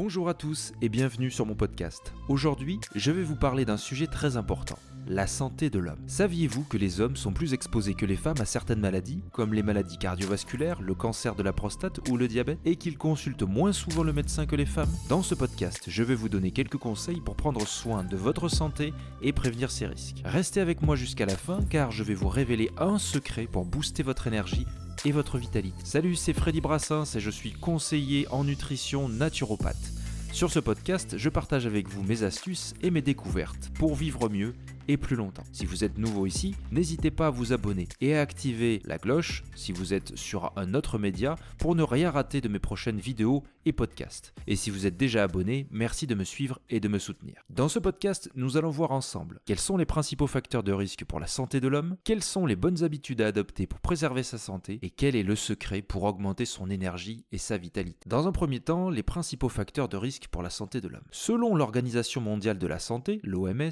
Bonjour à tous et bienvenue sur mon podcast. Aujourd'hui, je vais vous parler d'un sujet très important, la santé de l'homme. Saviez-vous que les hommes sont plus exposés que les femmes à certaines maladies, comme les maladies cardiovasculaires, le cancer de la prostate ou le diabète, et qu'ils consultent moins souvent le médecin que les femmes? Dans ce podcast, je vais vous donner quelques conseils pour prendre soin de votre santé et prévenir ces risques. Restez avec moi jusqu'à la fin car je vais vous révéler un secret pour booster votre énergie et votre vitalité. Salut, c'est Freddy Brassens et je suis conseiller en nutrition naturopathe. Sur ce podcast, je partage avec vous mes astuces et mes découvertes pour vivre mieux plus longtemps. Si vous êtes nouveau ici, n'hésitez pas à vous abonner et à activer la cloche si vous êtes sur un autre média pour ne rien rater de mes prochaines vidéos et podcasts. Et si vous êtes déjà abonné, merci de me suivre et de me soutenir. Dans ce podcast, nous allons voir ensemble quels sont les principaux facteurs de risque pour la santé de l'homme, quelles sont les bonnes habitudes à adopter pour préserver sa santé et quel est le secret pour augmenter son énergie et sa vitalité. Dans un premier temps, les principaux facteurs de risque pour la santé de l'homme. Selon l'Organisation mondiale de la santé, l'OMS,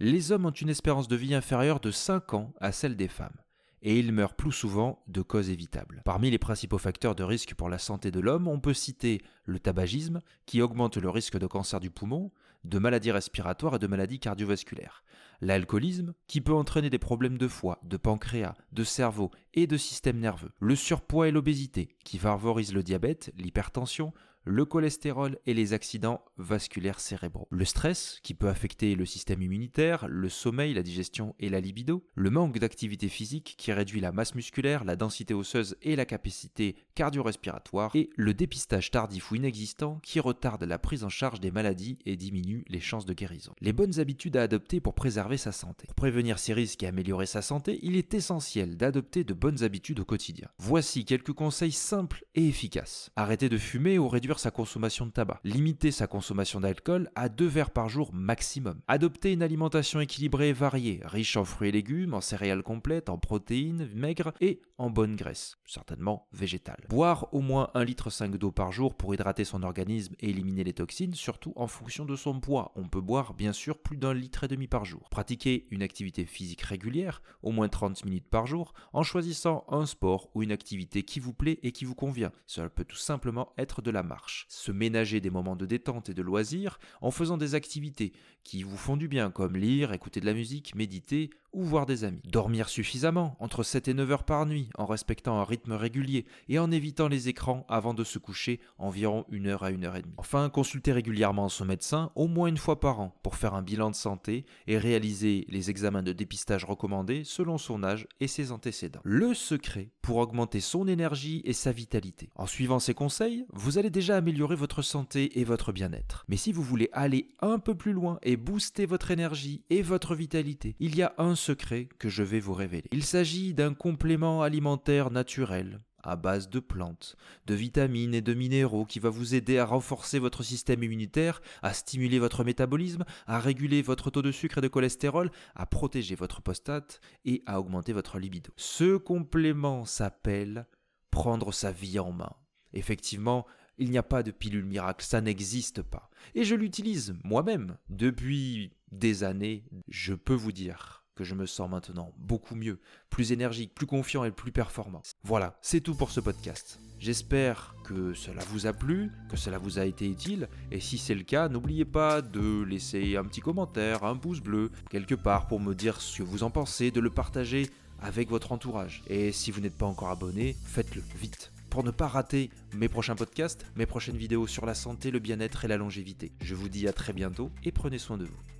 les hommes ont une espérance de vie inférieure de 5 ans à celle des femmes et ils meurent plus souvent de causes évitables. Parmi les principaux facteurs de risque pour la santé de l'homme, on peut citer le tabagisme, qui augmente le risque de cancer du poumon, de maladies respiratoires et de maladies cardiovasculaires. L'alcoolisme, qui peut entraîner des problèmes de foie, de pancréas, de cerveau et de système nerveux. Le surpoids et l'obésité, qui favorisent le diabète, l'hypertension, le cholestérol et les accidents vasculaires cérébraux. Le stress, qui peut affecter le système immunitaire, le sommeil, la digestion et la libido. Le manque d'activité physique, qui réduit la masse musculaire, la densité osseuse et la capacité cardio-respiratoire. Et le dépistage tardif ou inexistant, qui retarde la prise en charge des maladies et diminue les chances de guérison. Les bonnes habitudes à adopter pour préserver sa santé. Pour prévenir ces risques et améliorer sa santé, il est essentiel d'adopter de bonnes habitudes au quotidien. Voici quelques conseils simples et efficaces. Arrêtez de fumer ou réduire sa consommation de tabac. Limiter sa consommation d'alcool à deux verres par jour maximum. Adopter une alimentation équilibrée et variée, riche en fruits et légumes, en céréales complètes, en protéines maigres et en bonne graisse, certainement végétale. Boire au moins 1,5 litre d'eau par jour pour hydrater son organisme et éliminer les toxines, surtout en fonction de son poids. On peut boire bien sûr plus d'un litre et demi par jour. Pratiquer une activité physique régulière, au moins 30 minutes par jour, en choisissant un sport ou une activité qui vous plaît et qui vous convient. Cela peut tout simplement être de la marche se ménager des moments de détente et de loisirs en faisant des activités qui vous font du bien comme lire, écouter de la musique, méditer ou voir des amis. Dormir suffisamment, entre 7 et 9 heures par nuit, en respectant un rythme régulier et en évitant les écrans avant de se coucher environ une heure à une heure et demie. Enfin, consulter régulièrement son médecin au moins une fois par an pour faire un bilan de santé et réaliser les examens de dépistage recommandés selon son âge et ses antécédents. Le secret pour augmenter son énergie et sa vitalité. En suivant ces conseils, vous allez déjà améliorer votre santé et votre bien-être. Mais si vous voulez aller un peu plus loin et booster votre énergie et votre vitalité, il y a un secret que je vais vous révéler. Il s'agit d'un complément alimentaire naturel à base de plantes, de vitamines et de minéraux qui va vous aider à renforcer votre système immunitaire, à stimuler votre métabolisme, à réguler votre taux de sucre et de cholestérol, à protéger votre prostate et à augmenter votre libido. Ce complément s'appelle prendre sa vie en main. Effectivement, il n'y a pas de pilule miracle, ça n'existe pas. Et je l'utilise moi-même depuis des années, je peux vous dire que je me sens maintenant beaucoup mieux, plus énergique, plus confiant et plus performant. Voilà, c'est tout pour ce podcast. J'espère que cela vous a plu, que cela vous a été utile, et si c'est le cas, n'oubliez pas de laisser un petit commentaire, un pouce bleu, quelque part pour me dire ce que vous en pensez, de le partager avec votre entourage. Et si vous n'êtes pas encore abonné, faites-le vite pour ne pas rater mes prochains podcasts, mes prochaines vidéos sur la santé, le bien-être et la longévité. Je vous dis à très bientôt et prenez soin de vous.